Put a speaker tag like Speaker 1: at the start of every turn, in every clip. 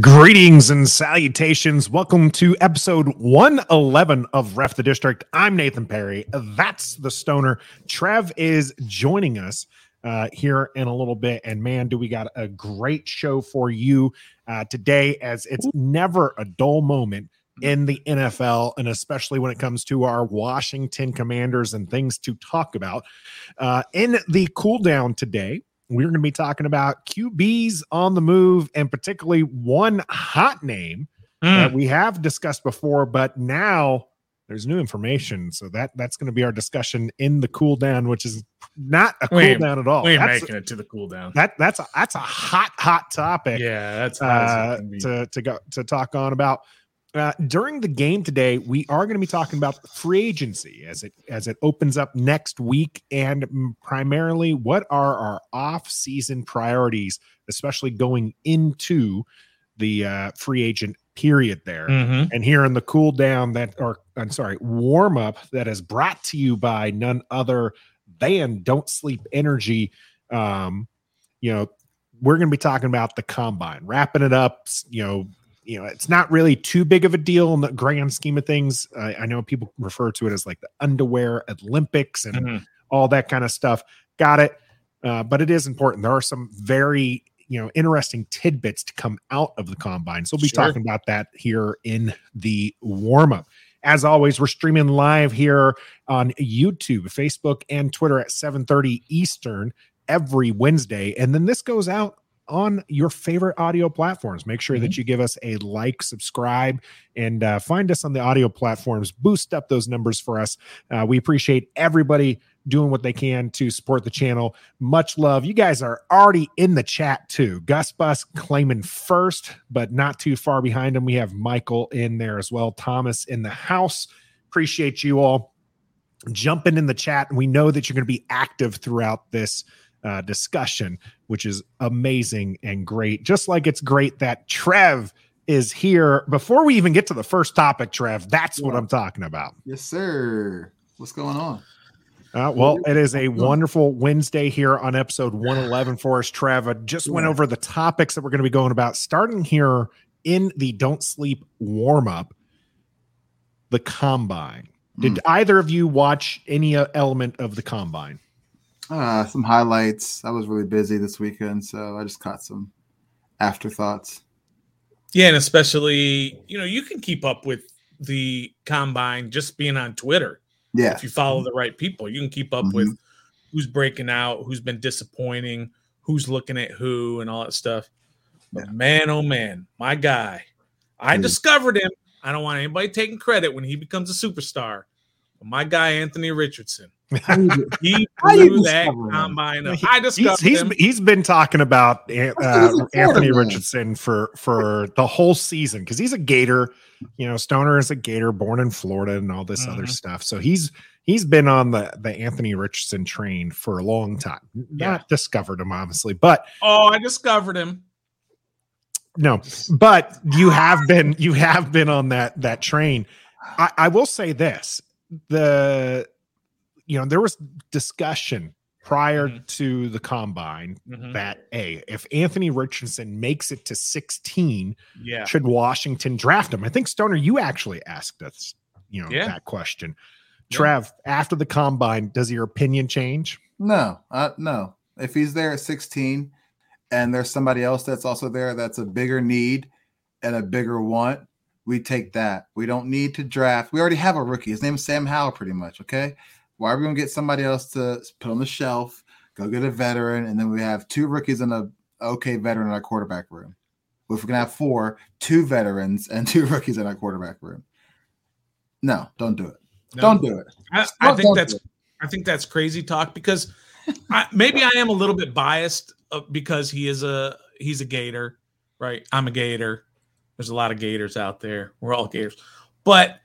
Speaker 1: Greetings and salutations. Welcome to episode 111 of Ref the District. I'm Nathan Parry. That's the stoner. Trev is joining us uh, here in a little bit. And man, do we got a great show for you uh, today, as it's never a dull moment in the NFL, and especially when it comes to our Washington Commanders and things to talk about. Uh, in the cool down today, we're going to be talking about QBs on the move and particularly one hot name mm. that we have discussed before, but now there's new information. So that that's going to be our discussion in the cool down, which is not a cool down at all.
Speaker 2: We
Speaker 1: ain't
Speaker 2: that's, making it to the cool down.
Speaker 1: That that's a that's a hot hot topic.
Speaker 2: Yeah, that's
Speaker 1: uh, to to go to talk on about. Uh, during the game today, we are going to be talking about free agency as it as it opens up next week, and primarily what are our off-season priorities, especially going into the uh, free agent period there. Mm-hmm. And here in the cool down that, or I'm sorry, warm up that is brought to you by none other than Don't Sleep Energy. Um, you know, we're going to be talking about the combine, wrapping it up. You know, you know, it's not really too big of a deal in the grand scheme of things. Uh, I know people refer to it as like the underwear Olympics and mm-hmm. all that kind of stuff. Got it. Uh, but it is important. There are some very you know interesting tidbits to come out of the combine. So we'll be sure. talking about that here in the warm up. As always, we're streaming live here on YouTube, Facebook, and Twitter at 7:30 Eastern every Wednesday, and then this goes out on your favorite audio platforms. Make sure mm-hmm. that you give us a like, subscribe, and uh, find us on the audio platforms. Boost up those numbers for us. Uh, we appreciate everybody doing what they can to support the channel. Much love. You guys are already in the chat too. Gus Bus claiming first, but not too far behind him. We have Michael in there as well. Thomas in the house. Appreciate you all jumping in the chat. We know that you're going to be active throughout this uh, discussion, which is amazing and great. Just like it's great that Trev is here. Before we even get to the first topic, Trev, that's yeah. what I'm talking about.
Speaker 3: Yes, sir. What's going on?
Speaker 1: Uh, well, it is a wonderful Wednesday here on episode 111 for us, Trev. I just yeah. went over the topics that we're going to be going about, starting here in the Don't Sleep warm up, the combine. Did mm. either of you watch any uh, element of the combine?
Speaker 3: Uh, some highlights. I was really busy this weekend, so I just caught some afterthoughts.
Speaker 2: Yeah, and especially, you know, you can keep up with the combine just being on Twitter.
Speaker 3: Yeah.
Speaker 2: If you follow the right people, you can keep up mm-hmm. with who's breaking out, who's been disappointing, who's looking at who, and all that stuff. But yeah. man, oh man, my guy, I discovered him. I don't want anybody taking credit when he becomes a superstar. But my guy, Anthony Richardson, he blew that combine up. I discovered
Speaker 1: he's,
Speaker 2: him.
Speaker 1: he's been talking about uh, Anthony Richardson for for the whole season because he's a Gator. You know, Stoner is a Gator, born in Florida, and all this mm-hmm. other stuff. So he's he's been on the the Anthony Richardson train for a long time. Yeah. Not discovered him obviously, but
Speaker 2: oh, I discovered him.
Speaker 1: No, but you have been you have been on that that train. I, I will say this: the you know, there was discussion prior mm-hmm. to the combine mm-hmm. that a if Anthony Richardson makes it to 16,
Speaker 2: yeah,
Speaker 1: should Washington draft him? I think Stoner, you actually asked us, you know, yeah. that question. Yeah. Trev, after the combine, does your opinion change?
Speaker 3: No, uh, no. If he's there at 16 and there's somebody else that's also there that's a bigger need and a bigger want, we take that. We don't need to draft. We already have a rookie. His name is Sam Howell, pretty much. Okay. Why are we going to get somebody else to put on the shelf, go get a veteran, and then we have two rookies and a okay veteran in our quarterback room? If we're going to have four, two veterans and two rookies in our quarterback room. No, don't do it. No. Don't do it.
Speaker 2: I, I think that's I think that's crazy talk because I, maybe I am a little bit biased uh, because he is a he's a Gator, right? I'm a Gator. There's a lot of Gators out there. We're all Gators, but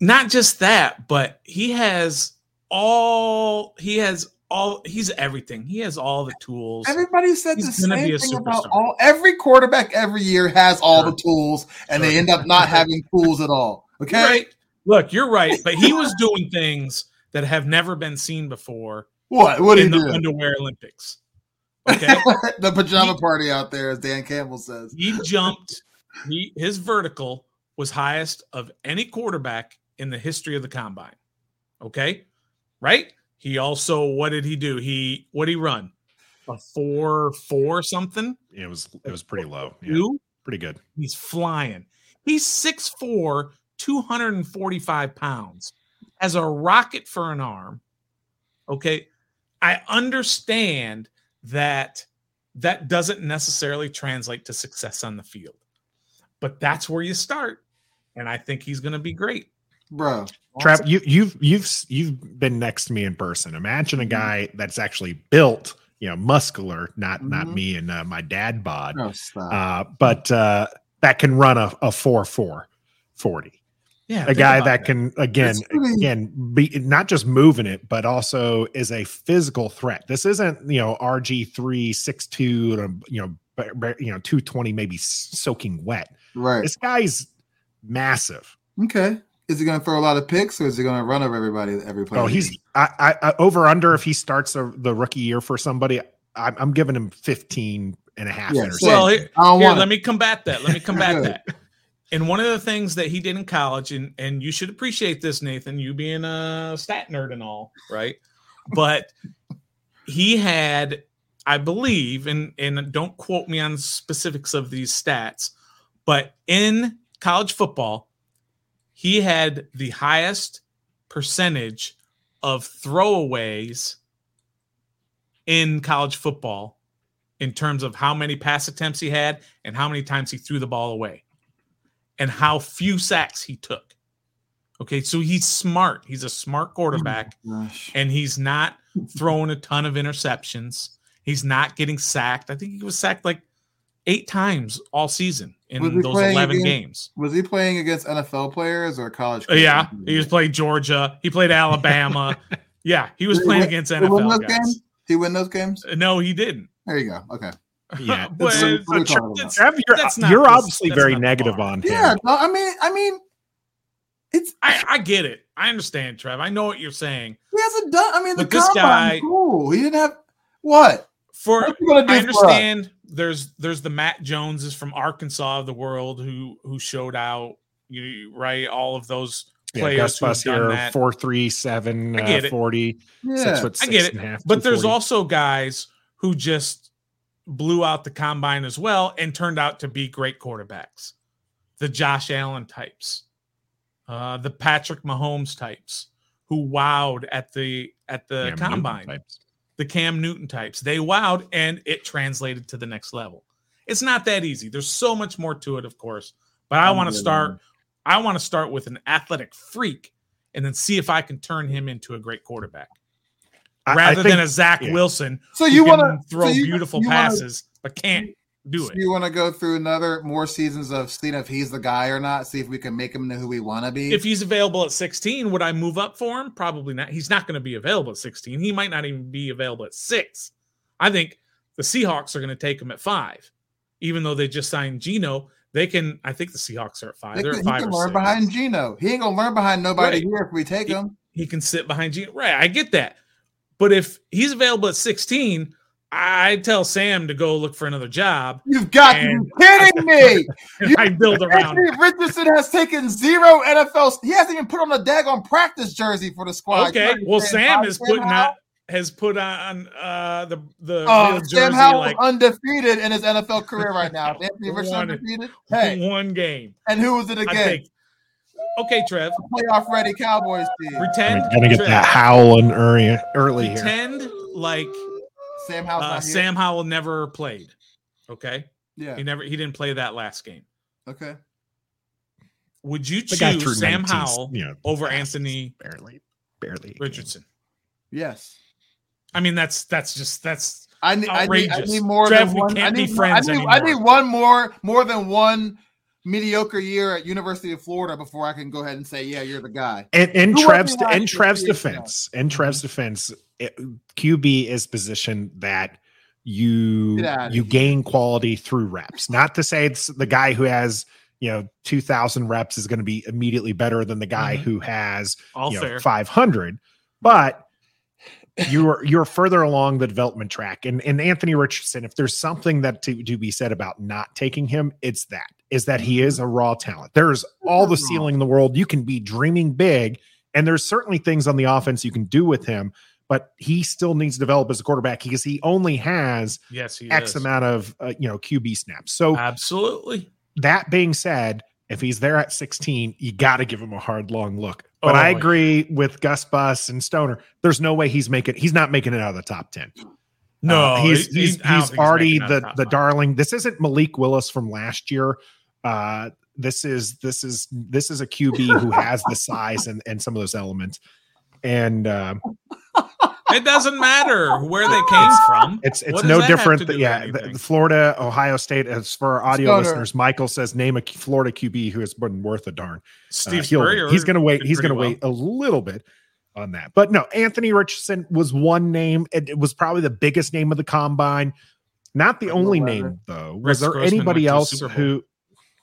Speaker 2: not just that, but he has all he has all he's everything. He has all the tools.
Speaker 3: Everybody said he's the same thing about all every quarterback every year has all sure. the tools, and sure. they end up not having tools at all. Okay.
Speaker 2: Right. Look, you're right, but he was doing things that have never been seen before.
Speaker 3: What? What in the
Speaker 2: do? underwear Olympics? Okay.
Speaker 3: the pajama party out there, as Dan Campbell says.
Speaker 2: he jumped. He his vertical was highest of any quarterback in the history of the combine. Okay, right? He also what did he do? He what did he run? A four four something
Speaker 1: It was it was pretty low. Yeah,
Speaker 2: two.
Speaker 1: pretty good.
Speaker 2: He's flying. He's 6'4, 245 pounds. As a rocket for an arm. Okay. I understand that that doesn't necessarily translate to success on the field, but that's where you start. And I think he's going to be great.
Speaker 3: Bro.
Speaker 1: Trap, you you've you've you've been next to me in person. Imagine a
Speaker 3: Mhm.
Speaker 1: guy that's actually built, you know, muscular, not not
Speaker 3: Mhm.
Speaker 1: me and uh, my dad bod,
Speaker 3: No,
Speaker 1: uh, but uh, that can run a, a 4 4 40.
Speaker 2: Yeah.
Speaker 1: A guy
Speaker 2: about
Speaker 1: that can again
Speaker 3: really-
Speaker 1: again be not just moving it, but also is a physical threat. This isn't you know RG three six two you know ba- ba- you know two twenty maybe soaking wet.
Speaker 3: right.
Speaker 1: This guy's massive.
Speaker 3: Okay. Is he going to throw a lot of picks or is he going to run over everybody every play?
Speaker 1: Oh, he's I, I, I over under if he starts a, the rookie year for somebody. I'm, I'm giving him 15 and a half
Speaker 3: Yeah,
Speaker 1: interceptions.
Speaker 3: same.
Speaker 2: Well, here,
Speaker 3: I don't
Speaker 2: here, let me combat that. Let me combat that. And one of the things that he did in college, and and you should appreciate this, Nathan, you being a stat nerd and all, right? But he had, I believe, and and don't quote me on specifics of these stats, but in college football, he had the highest percentage of throwaways in college football in terms of how many pass attempts he had and how many times he threw the ball away and how few sacks he took. Okay, so he's smart. He's a smart oh quarterback
Speaker 3: Gosh.
Speaker 2: and he's not throwing a ton of interceptions. He's not getting sacked. I think he was sacked like eight times all season in those 11
Speaker 3: against-
Speaker 2: games.
Speaker 3: Was he playing against NFL players or college?
Speaker 2: Uh, Yeah, he was playing Georgia. He played Alabama. yeah, he was
Speaker 3: Did
Speaker 2: playing
Speaker 3: win-
Speaker 2: against
Speaker 3: Did win
Speaker 2: NFL
Speaker 3: those
Speaker 2: guys.
Speaker 3: games? He win those games?
Speaker 2: No, he didn't.
Speaker 3: There you go. Okay.
Speaker 1: yeah.
Speaker 2: But
Speaker 1: so,
Speaker 2: it's-
Speaker 3: what are we
Speaker 1: so,
Speaker 3: talking
Speaker 2: it's-
Speaker 1: Trev, you're,
Speaker 2: that's not
Speaker 1: you're obviously
Speaker 2: that's
Speaker 1: very
Speaker 2: not
Speaker 1: negative on him.
Speaker 3: Yeah. No, I mean, I mean, it's
Speaker 2: I, I get it. I understand, Trev. I know what you're saying.
Speaker 3: he hasn't done. I mean, the
Speaker 2: this guy-
Speaker 3: cool. He didn't have what?
Speaker 2: For
Speaker 3: What's he gonna
Speaker 2: I
Speaker 3: for
Speaker 2: understand there's there's the Matt Joneses from Arkansas of the world who who showed out. You right, all of those players
Speaker 1: Gus
Speaker 2: who've done
Speaker 1: here,
Speaker 2: that.
Speaker 1: four three seven,
Speaker 2: I
Speaker 1: uh,
Speaker 2: get it.
Speaker 1: 40,
Speaker 3: Yeah.
Speaker 1: six foot
Speaker 2: I get it.
Speaker 1: and half,
Speaker 2: But there's also guys who just blew out the combine as well and turned out to be great quarterbacks. The Josh Allen types, uh, the Patrick Mahomes types, who wowed at the at the
Speaker 1: Yeah,
Speaker 2: combine.
Speaker 1: types.
Speaker 2: The Cam Newton types, they wowed and it translated to the next level. It's not that easy. There's so much more to it, of course. But I want to start. I want to start with an athletic freak and then see if I can turn him into a great quarterback
Speaker 1: I- I
Speaker 2: rather
Speaker 1: think-
Speaker 2: than a Zach
Speaker 1: yeah.
Speaker 2: Wilson
Speaker 3: So you want to
Speaker 2: throw
Speaker 3: so you,
Speaker 2: beautiful
Speaker 3: you wanna-
Speaker 2: passes but can't do
Speaker 3: so
Speaker 2: it.
Speaker 3: You want to go through another more seasons of seeing if he's the guy or not. See if we can make him into who we want to be.
Speaker 2: If he's available at 16, would I move up for him? Probably not. He's not going to be available at 16. He might not even be available at six. I think the Seahawks are going to take him at five, even though they just signed Geno. They can. I think the Seahawks are at five.
Speaker 3: They
Speaker 2: They're
Speaker 3: can,
Speaker 2: at
Speaker 3: he
Speaker 2: five
Speaker 3: can
Speaker 2: or
Speaker 3: learn
Speaker 2: six.
Speaker 3: behind Geno. He ain't gonna learn behind nobody
Speaker 2: Right.
Speaker 3: here if we take
Speaker 2: He-
Speaker 3: him.
Speaker 2: he can sit behind Geno. Right. I get that. But if he's available at 16, I tell Sam to go look for another job.
Speaker 3: You've got to
Speaker 2: And-
Speaker 3: be kidding me!
Speaker 2: I build around.
Speaker 3: Anthony Richardson has taken zero NFL. He hasn't even put on a daggone practice jersey for the squad.
Speaker 2: Okay. Well,
Speaker 3: what I'm?
Speaker 2: Sam
Speaker 3: Uh,
Speaker 2: is putting out has put on uh the the
Speaker 3: Oh,
Speaker 2: real
Speaker 3: Sam
Speaker 2: jersey
Speaker 3: Howell
Speaker 2: like
Speaker 3: undefeated in his NFL career right now. Anthony Richardson
Speaker 2: One-
Speaker 3: undefeated? Hey,
Speaker 2: one game.
Speaker 3: and who was it
Speaker 2: I
Speaker 3: again?
Speaker 2: Okay, Trev.
Speaker 3: Playoff ready Cowboys team.
Speaker 2: Pretend.
Speaker 1: I'm gonna get
Speaker 2: Trev,
Speaker 1: that howling early, early here.
Speaker 2: Pretend like
Speaker 3: Sam Howell's
Speaker 2: uh. Sam Howell never played. Okay,
Speaker 3: Yeah.
Speaker 2: he never he didn't play that last game.
Speaker 3: Okay.
Speaker 2: Would you
Speaker 1: The
Speaker 2: choose Sam
Speaker 1: 19,
Speaker 2: Howell
Speaker 1: you know,
Speaker 2: over
Speaker 1: passes,
Speaker 2: Anthony
Speaker 1: barely, barely.
Speaker 2: Richardson?
Speaker 3: Yes.
Speaker 2: I mean, that's that's just that's
Speaker 3: I need, I need, I need more
Speaker 2: Trev,
Speaker 3: than
Speaker 2: we
Speaker 3: one.
Speaker 2: can't
Speaker 3: I
Speaker 2: be
Speaker 3: need,
Speaker 2: friends
Speaker 3: I need, I need one more, more than one mediocre year at University of Florida before I can go ahead and say, yeah, you're the guy.
Speaker 1: And in
Speaker 3: Who
Speaker 1: Trev's
Speaker 3: wasn't last
Speaker 1: in
Speaker 3: year,
Speaker 1: Trev's
Speaker 3: three years
Speaker 1: defense, in Trev's defense, it, QB is positioned that you you gain quality through reps. Not to say it's the guy who has you know two thousand reps is going to be immediately better than the guy
Speaker 2: Mhm.
Speaker 1: who has
Speaker 2: all
Speaker 1: you know, 500 but you're you're further along the development track. And and Anthony Richardson, if there's something that to, to be said about not taking him, it's that is that he is a raw talent. There's all the ceiling in the world. You can be dreaming big, and there's certainly things on the offense you can do with him, but he still needs to develop as a quarterback because he only has
Speaker 2: Yes,
Speaker 1: X
Speaker 2: is.
Speaker 1: amount of uh, you know QB snaps. So
Speaker 2: Absolutely.
Speaker 1: that being said, if he's there at 16, you got to give him a hard, long look. But
Speaker 2: Oh,
Speaker 1: I agree with Gus Bus and Stoner. There's no way he's making. He's not making it out of the top 10.
Speaker 2: No,
Speaker 1: Uh, he's
Speaker 2: he-
Speaker 1: he's,
Speaker 2: he- I don't
Speaker 1: he's already
Speaker 2: making out
Speaker 1: the the
Speaker 2: five.
Speaker 1: darling. This isn't Malik Willis from last year. Uh, this is this is this is a QB who has the size and and some of those elements. And uh,
Speaker 2: It doesn't matter where they came from.
Speaker 1: it's it's
Speaker 2: What
Speaker 1: no different.
Speaker 2: to
Speaker 1: yeah, the, the Florida, Ohio State. As for our audio
Speaker 3: Stoner.
Speaker 1: listeners, Michael says name a Florida QB who has been worth a darn. Uh,
Speaker 2: Steve
Speaker 1: he'll-
Speaker 2: Spurrier.
Speaker 1: he's going to wait. He's going to
Speaker 2: well.
Speaker 1: wait a little bit on that. But no, Anthony Richardson was one name. It, it was probably the biggest name of the combine. Not the
Speaker 3: Randall
Speaker 1: only
Speaker 3: Weber.
Speaker 1: name though.
Speaker 2: Rex
Speaker 1: Was there
Speaker 2: Grossman
Speaker 1: anybody
Speaker 2: went the
Speaker 1: else who?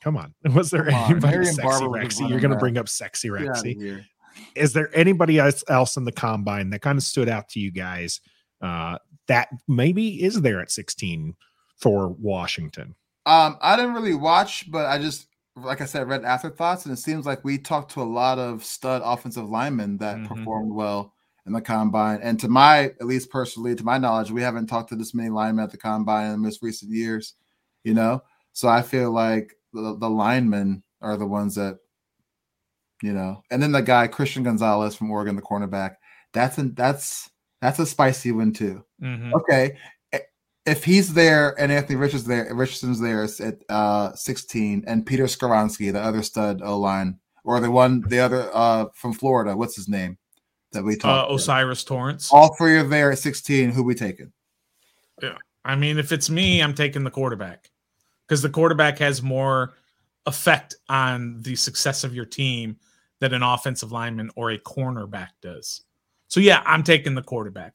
Speaker 1: Come on, was there
Speaker 3: on,
Speaker 1: anybody
Speaker 3: Marion
Speaker 1: sexy
Speaker 3: Barber
Speaker 1: Rexy? You're going to bring up sexy
Speaker 3: Get outta
Speaker 1: Rexy.
Speaker 3: here.
Speaker 1: Is there anybody else else in the combine that kind of stood out to you guys? Uh, that maybe is there at 16 for Washington.
Speaker 3: Um, I didn't really watch, but I just, like I said, read afterthoughts, and it seems like we talked to a lot of stud offensive linemen that
Speaker 2: Mhm.
Speaker 3: performed well in the combine. And to my, at least personally, to my knowledge, we haven't talked to this many linemen at the combine in the most recent years. You know, so I feel like the, the linemen are the ones that, you know, and then the guy Christian Gonzalez from Oregon, the cornerback. That's an that's that's a spicy one too
Speaker 2: Mhm.
Speaker 3: okay if he's there and Anthony Richards there, Richardson's there at uh, 16, and Peter Skoronski, the other stud O line, or the one, the other uh, from Florida, what's his name that we
Speaker 2: Uh,
Speaker 3: talked? to?
Speaker 2: O'Cyrus Torrence.
Speaker 3: All three are there at 16. Who we taking?
Speaker 2: Yeah, I mean, if it's me, I'm taking the quarterback because the quarterback has more effect on the success of your team than an offensive lineman or a cornerback does. So yeah, I'm taking the quarterback.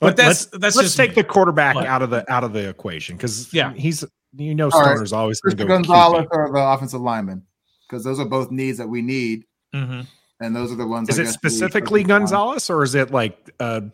Speaker 2: But that's
Speaker 1: let's,
Speaker 2: that's
Speaker 1: let's
Speaker 2: just
Speaker 1: take
Speaker 2: me.
Speaker 1: the quarterback
Speaker 2: But-
Speaker 1: out of the out of the equation because
Speaker 2: Yeah.
Speaker 1: he's you know
Speaker 3: All right.
Speaker 1: Stoner's always going to
Speaker 3: Christian
Speaker 1: go
Speaker 3: Gonzalez
Speaker 1: QB.
Speaker 3: or the offensive lineman? Because those are both needs that we need,
Speaker 2: Mhm.
Speaker 3: and those are the ones.
Speaker 1: Is
Speaker 3: I
Speaker 1: it
Speaker 3: guess
Speaker 1: specifically. Gonzalez or is it like a,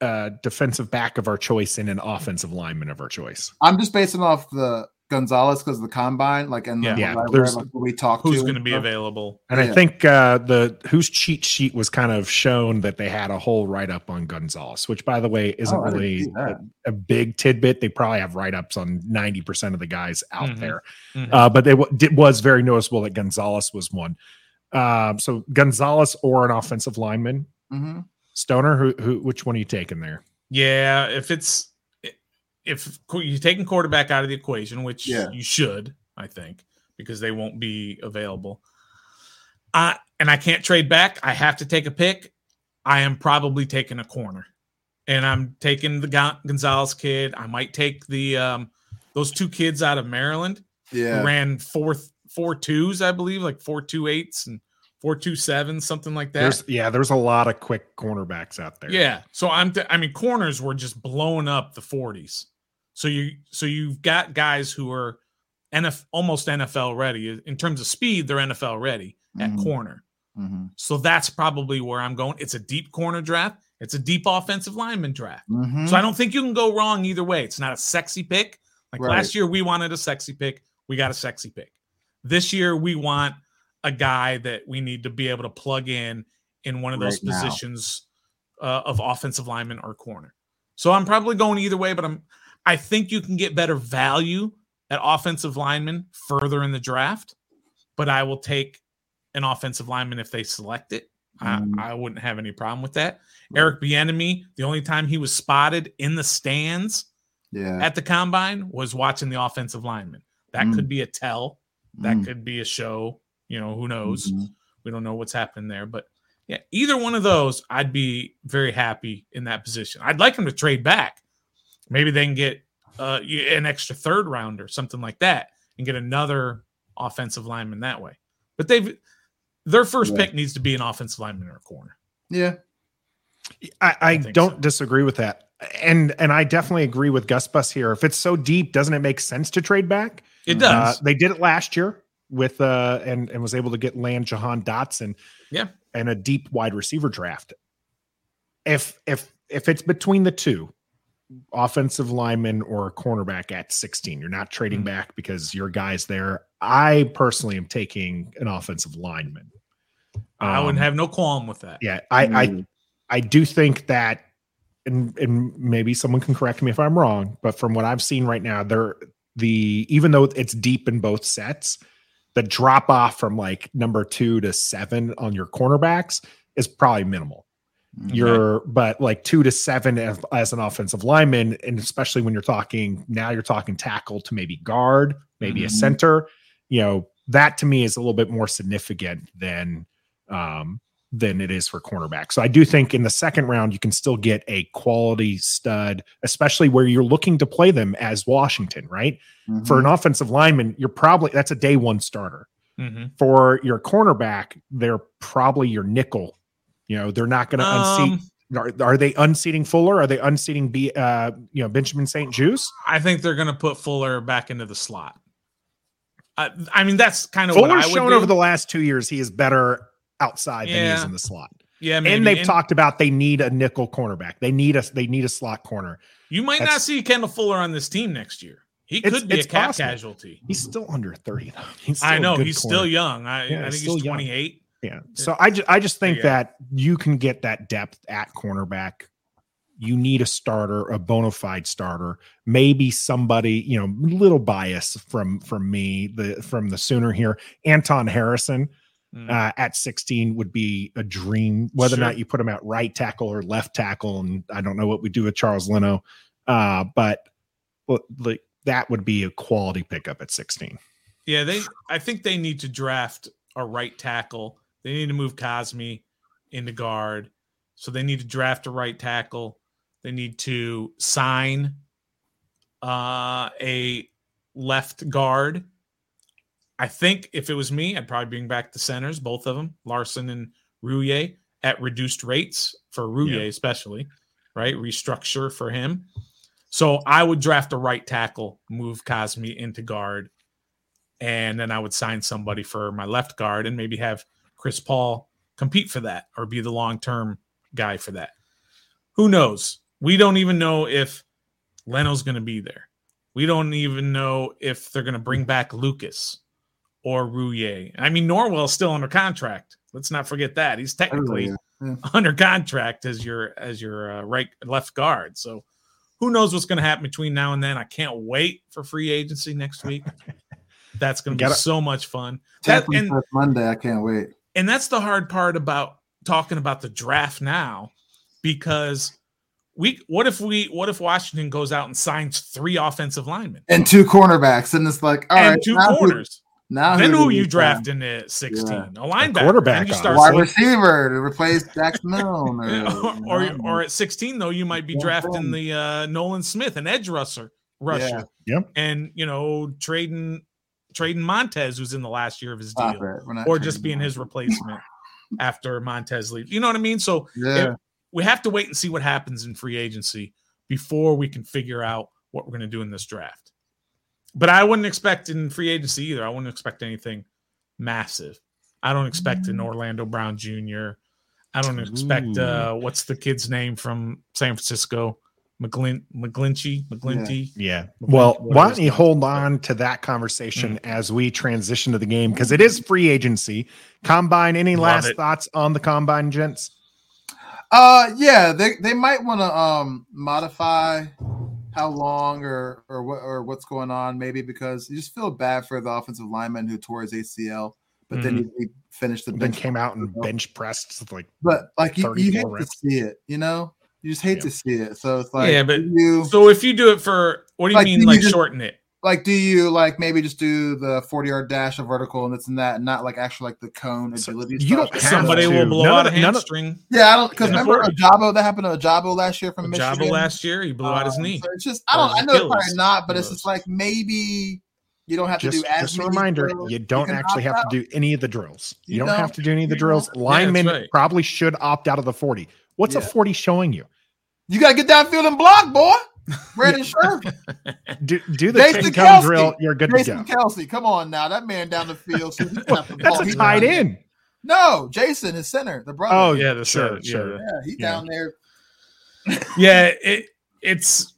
Speaker 1: a defensive back of our choice and an offensive lineman of our choice?
Speaker 3: I'm just basing off the Gonzalez because of the combine, like and
Speaker 2: Yeah.
Speaker 3: the
Speaker 1: Yeah,
Speaker 3: ones
Speaker 1: there's-
Speaker 3: read, like, we talked
Speaker 2: Who's going to be
Speaker 3: stuff.
Speaker 2: available?
Speaker 1: And I think uh, the whose cheat sheet was kind of shown that they had a whole write up on Gonzalez, which by the way isn't
Speaker 3: Oh,
Speaker 1: really a, a big tidbit. They probably have write ups on ninety percent of the guys out
Speaker 2: Mhm.
Speaker 1: there.
Speaker 2: Mhm.
Speaker 1: uh, but it w- did, was very noticeable that Gonzalez was one. Um, so Gonzalez or an offensive lineman,
Speaker 3: Mhm.
Speaker 1: Stoner, who, who, which one are you taking there?
Speaker 2: Yeah, if it's if you're taking quarterback out of the equation, which
Speaker 3: Yeah.
Speaker 2: you should, I think, because they won't be available. I and I can't trade back. I have to take a pick. I am probably taking a corner, and I'm taking the Gonzalez kid. I might take the um those two kids out of Maryland
Speaker 3: Yeah,
Speaker 2: who ran four four twos, I believe, like four two eights and four two sevens, something like that.
Speaker 1: There's yeah, there's a lot of quick cornerbacks out there.
Speaker 2: Yeah. So I'm t- I mean corners were just blowing up the 40s. So you so you've got guys who are NF almost NFL ready in terms of speed, they're NFL ready at
Speaker 3: Mhm.
Speaker 2: corner.
Speaker 3: Mhm.
Speaker 2: So that's probably where I'm going. It's a deep corner draft. It's a deep offensive lineman draft.
Speaker 3: Mhm.
Speaker 2: So I don't think you can go wrong either way. It's not a sexy pick. Like
Speaker 3: Right.
Speaker 2: last year we wanted a sexy pick. We got a sexy pick. This year we want a guy that we need to be able to plug in in one of those
Speaker 3: Right
Speaker 2: positions uh, of offensive lineman or corner. So I'm probably going either way, but I'm I think you can get better value at offensive lineman further in the draft, but I will take an offensive lineman if they select it.
Speaker 3: Mhm.
Speaker 2: I, I wouldn't have any problem with that. Eric Bieniemy, the only time he was spotted in the stands
Speaker 3: yeah,
Speaker 2: at the combine was watching the offensive lineman. That
Speaker 3: Mm.
Speaker 2: could be a tell. That
Speaker 3: Mm.
Speaker 2: could be a show. You know, who knows?
Speaker 3: Mhm.
Speaker 2: We don't know what's happening there, but yeah, either one of those, I'd be very happy in that position. I'd like them to trade back. Maybe they can get uh, an extra third rounder, something like that, and get another offensive lineman that way. But they've their first
Speaker 3: Yeah.
Speaker 2: pick needs to be an offensive lineman or a corner.
Speaker 3: yeah.
Speaker 1: I, I
Speaker 2: think
Speaker 1: don't
Speaker 2: so.
Speaker 1: disagree with that. And and I definitely agree with Gus Bus here. If it's so deep, doesn't it make sense to trade back?
Speaker 2: It
Speaker 3: Uh,
Speaker 2: does.
Speaker 1: Uh, they did it last year with uh and and was able to get land Jahan Dotson.
Speaker 2: Yeah.
Speaker 1: And a deep wide receiver draft. if if if it's between the two, offensive lineman or a cornerback at 16, you're not trading
Speaker 2: Mhm.
Speaker 1: back because your guy's there. I personally am taking an offensive lineman.
Speaker 2: I
Speaker 1: Um,
Speaker 2: wouldn't have no qualm with that.
Speaker 1: Yeah, I I
Speaker 3: Mm.
Speaker 1: I do think that, and and maybe someone can correct me if I'm wrong, but from what I've seen right now, there the even though it's deep in both sets, the drop off from like number two to seven on your cornerbacks is probably minimal.
Speaker 3: Mm.
Speaker 1: You're but like two to seven as, as an offensive lineman, and especially when you're talking now, you're talking tackle to maybe guard, maybe a
Speaker 3: Mhm.
Speaker 1: center. You know that to me is a little bit more significant than um, than it is for cornerback. So I do think in the second round you can still get a quality stud, especially where you're looking to play them as Washington, right?
Speaker 3: Mhm.
Speaker 1: For an offensive lineman, you're probably that's a day one starter.
Speaker 2: hmm
Speaker 1: For your cornerback, they're probably your nickel. You know, they're not going to unseat.
Speaker 2: Um,
Speaker 1: Are, are they unseating Fuller? Are they unseating B? Uh, you know, Benjamin St-Juste?
Speaker 2: I think they're going to put Fuller back into the slot. I, I mean, that's kind of what I would
Speaker 1: shown
Speaker 2: do.
Speaker 1: over the last two years he is better outside than he is in the slot.
Speaker 2: yeah, maybe.
Speaker 1: and they've talked about they need a nickel cornerback. They need a they need a slot corner.
Speaker 2: You might not see Kendall Fuller on this team next year. He could be a cap
Speaker 1: possible.
Speaker 2: casualty.
Speaker 1: He's still under thirty though.
Speaker 2: I know he's
Speaker 1: corner.
Speaker 2: still young. I,
Speaker 1: Yeah,
Speaker 2: I think he's 28.
Speaker 1: Yeah. So I just I just think
Speaker 2: Yeah.
Speaker 1: that you can get that depth at cornerback. You need a starter, a bona fide starter, maybe somebody, you know, little bias from from me, the from the sooner here. Anton Harrison
Speaker 2: Mm.
Speaker 1: uh, at 16 would be a dream, whether
Speaker 2: Sure.
Speaker 1: or not you put him at right tackle or left tackle. And I don't know what we do with Charles Leno. Uh, but like that would be a quality pickup at 16.
Speaker 2: Yeah, they. I think they need to draft a right tackle. They need to move Cosmi into guard. So they need to draft a right tackle. They need to sign uh, a left guard. I think if it was me, I'd probably bring back the centers, both of them, Larsen and Roullier, at reduced rates for Roullier,
Speaker 1: Yeah.
Speaker 2: especially, right? Restructure for him. So I would draft a right tackle, move Cosmi into guard, and then I would sign somebody for my left guard and maybe have Chris Paul compete for that or be the long term guy for that. Who knows? We don't even know if Leno's going to be there. We don't even know if they're going to bring back Lucas or Roullier. I mean, Norwell's still under contract. Let's not forget that he's technically
Speaker 3: Everybody, yeah.
Speaker 2: under contract as your as your uh, right left guard. So who knows what's going to happen between now and then? I can't wait for free agency next week. That's going to be so much fun. That,
Speaker 3: and Monday. I can't wait.
Speaker 2: and that's the hard part about talking about the draft now because we what if we what if Washington goes out and signs three offensive linemen
Speaker 3: And two cornerbacks, and it's like, all
Speaker 2: and
Speaker 3: right,
Speaker 2: two corners?
Speaker 3: Now
Speaker 2: then
Speaker 3: do
Speaker 2: who
Speaker 3: we
Speaker 2: you
Speaker 3: sign?
Speaker 2: draft in the 16?
Speaker 3: Yeah.
Speaker 2: A linebacker.
Speaker 1: quarterback,
Speaker 2: you start
Speaker 3: wide receiver to replace Jackson Milne,
Speaker 2: or, or or at 16 though you might be
Speaker 3: Yeah,
Speaker 2: drafting the uh Nolan Smith an edge rusher rusher
Speaker 1: Yep.
Speaker 2: and you know trading trading Montez who's in the last year of his
Speaker 3: Stop
Speaker 2: deal
Speaker 3: it. We're not
Speaker 2: or just being
Speaker 3: him.
Speaker 2: his replacement after Montez leaves you know what I mean so
Speaker 3: Yeah,
Speaker 2: we have to wait and see what happens in free agency before we can figure out what we're going to do in this draft but I wouldn't expect in free agency either I wouldn't expect anything massive I don't expect an Orlando Brown Jr. I don't expect uh what's the kid's name from San Francisco? McGlin McGlinchey, McGlinty.
Speaker 1: Yeah.
Speaker 2: Whatever-
Speaker 1: Well, why don't you hold
Speaker 2: is.
Speaker 1: on to that conversation as we transition to the game because it is free agency. Combine, any
Speaker 2: Love
Speaker 1: last
Speaker 2: it.
Speaker 1: thoughts on the combine, gents?
Speaker 3: uh, yeah, they they might want to um modify how long or or what or what's going on, maybe because you just feel bad for the offensive lineman who tore his ACL, but then he, he finished the
Speaker 1: Mm-hmm. Then
Speaker 3: bench.
Speaker 1: came out and bench pressed like
Speaker 3: But like you, you hate
Speaker 1: reps.
Speaker 3: to see it, you know. You just hate
Speaker 1: Yeah.
Speaker 3: to see it. So it's like,
Speaker 2: Yeah, but-
Speaker 3: you
Speaker 2: So if you do it for what do you
Speaker 3: Like,
Speaker 2: mean
Speaker 3: do
Speaker 2: like
Speaker 3: you just-
Speaker 2: shorten it?
Speaker 3: Like do you like maybe just do the 40 yard dash a vertical and this and that and not like actually like the cone
Speaker 1: So
Speaker 3: agility
Speaker 1: you don't have
Speaker 2: Somebody
Speaker 1: to.
Speaker 2: will blow
Speaker 1: None
Speaker 2: out
Speaker 1: of
Speaker 2: a
Speaker 1: the- of-
Speaker 2: hamstring.
Speaker 3: Yeah, I don't because remember
Speaker 2: 40.
Speaker 3: Ojabo that happened to Ojabo last year from Michigan.
Speaker 2: Jabo last year, he blew out his
Speaker 3: Um,
Speaker 2: knee.
Speaker 3: So it's just I don't I know it's probably not, but it's just like maybe you don't have to
Speaker 1: just,
Speaker 3: do as
Speaker 1: just a reminder
Speaker 3: drills.
Speaker 1: you don't
Speaker 3: can
Speaker 1: actually have
Speaker 3: out.
Speaker 1: to do any of the drills. You,
Speaker 3: You
Speaker 1: don't,
Speaker 3: don't.
Speaker 1: have to do any of the drills.
Speaker 3: don't.
Speaker 1: Linemen
Speaker 2: right.
Speaker 1: probably should opt out of the 40. What's a 40 showing you?
Speaker 3: You gotta get downfield and block, boy. Brandon Scherff,
Speaker 1: Do do the
Speaker 3: Jason
Speaker 1: 10 cone
Speaker 3: Kelce.
Speaker 1: drill, you're good to
Speaker 3: Jason
Speaker 1: go.
Speaker 3: Kelce. Come on now, that man down the field. So he doesn't have to
Speaker 1: That's
Speaker 3: ball.
Speaker 1: a
Speaker 3: He's
Speaker 1: tight
Speaker 3: down
Speaker 1: end.
Speaker 3: No, Jason, is center, the brother.
Speaker 1: Oh,
Speaker 2: Yeah, the
Speaker 1: sure,
Speaker 2: third,
Speaker 1: sure.
Speaker 2: yeah.
Speaker 3: yeah, he's
Speaker 1: Yeah.
Speaker 3: down there.
Speaker 2: yeah, it it's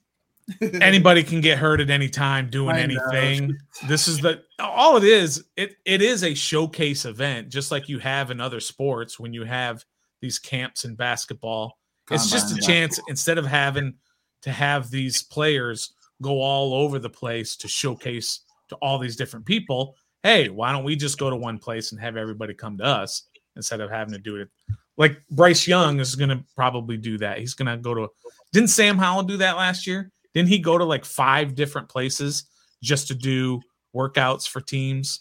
Speaker 2: anybody can get hurt at any time doing
Speaker 3: I know.
Speaker 2: anything. This is the all it is. It it is a showcase event, just like you have in other sports when you have these camps in basketball. it's just a
Speaker 3: Combine,
Speaker 2: chance instead of having to have these players go all over the place to showcase to all these different people. Hey, why don't we just go to one place and have everybody come to us instead of having to do it? Like Bryce Young is going to probably do that. He's going to go to. Didn't Sam Howell do that last year? Didn't he go to like five different places just to do workouts for teams?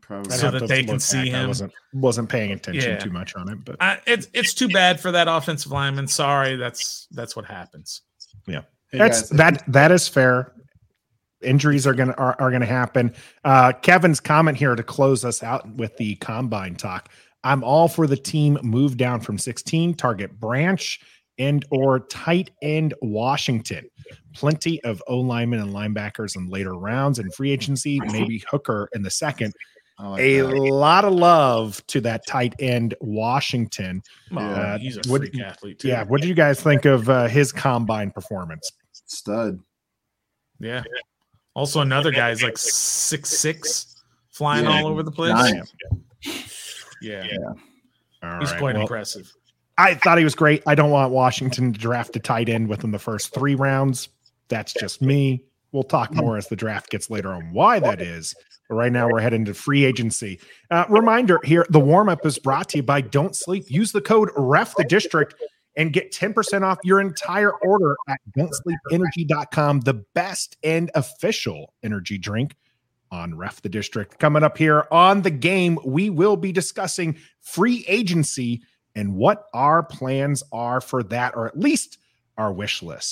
Speaker 3: Probably.
Speaker 2: So that they can see
Speaker 1: back. I
Speaker 2: him.
Speaker 1: wasn't wasn't paying attention
Speaker 2: Yeah.
Speaker 1: too much on it, but
Speaker 2: Uh, it's it's too bad for that offensive lineman. Sorry, that's that's what happens.
Speaker 3: Hey,
Speaker 1: that's
Speaker 3: guys,
Speaker 1: that that is fair. Injuries are gonna are, are gonna happen. Uh, Kevin's comment here to close us out with the combine talk. I'm all for the team move down from 16, target branch and or tight end Washington. Plenty of O linemen and linebackers in later rounds and free agency, maybe Hooker in the second.
Speaker 3: I like
Speaker 1: A
Speaker 3: that.
Speaker 1: lot of love to that tight end Washington.
Speaker 2: Oh,
Speaker 1: Yeah.
Speaker 2: he's a
Speaker 1: What-
Speaker 2: freak athlete too.
Speaker 1: Yeah, what did you guys think of uh, his combine performance?
Speaker 3: stud.
Speaker 2: Yeah. Also, another guy's like six six, flying
Speaker 3: Yeah,
Speaker 2: all over the place.
Speaker 3: giant.
Speaker 2: Yeah,
Speaker 1: All
Speaker 2: he's
Speaker 1: right,
Speaker 2: quite
Speaker 1: well,
Speaker 2: impressive.
Speaker 1: I thought he was great. I don't want Washington to draft a tight end within the first three rounds. That's just me. We'll talk more as the draft gets later on why that is. But right now, we're heading to free agency. Uh, reminder here the warm up is brought to you by Don't Sleep. Use the code REF the district and get 10% off your entire order at don'tsleepenergy.com, the best and official energy drink on Ref the District. Coming up here on the game, we will be discussing free agency and what our plans are for that, or at least our wish list.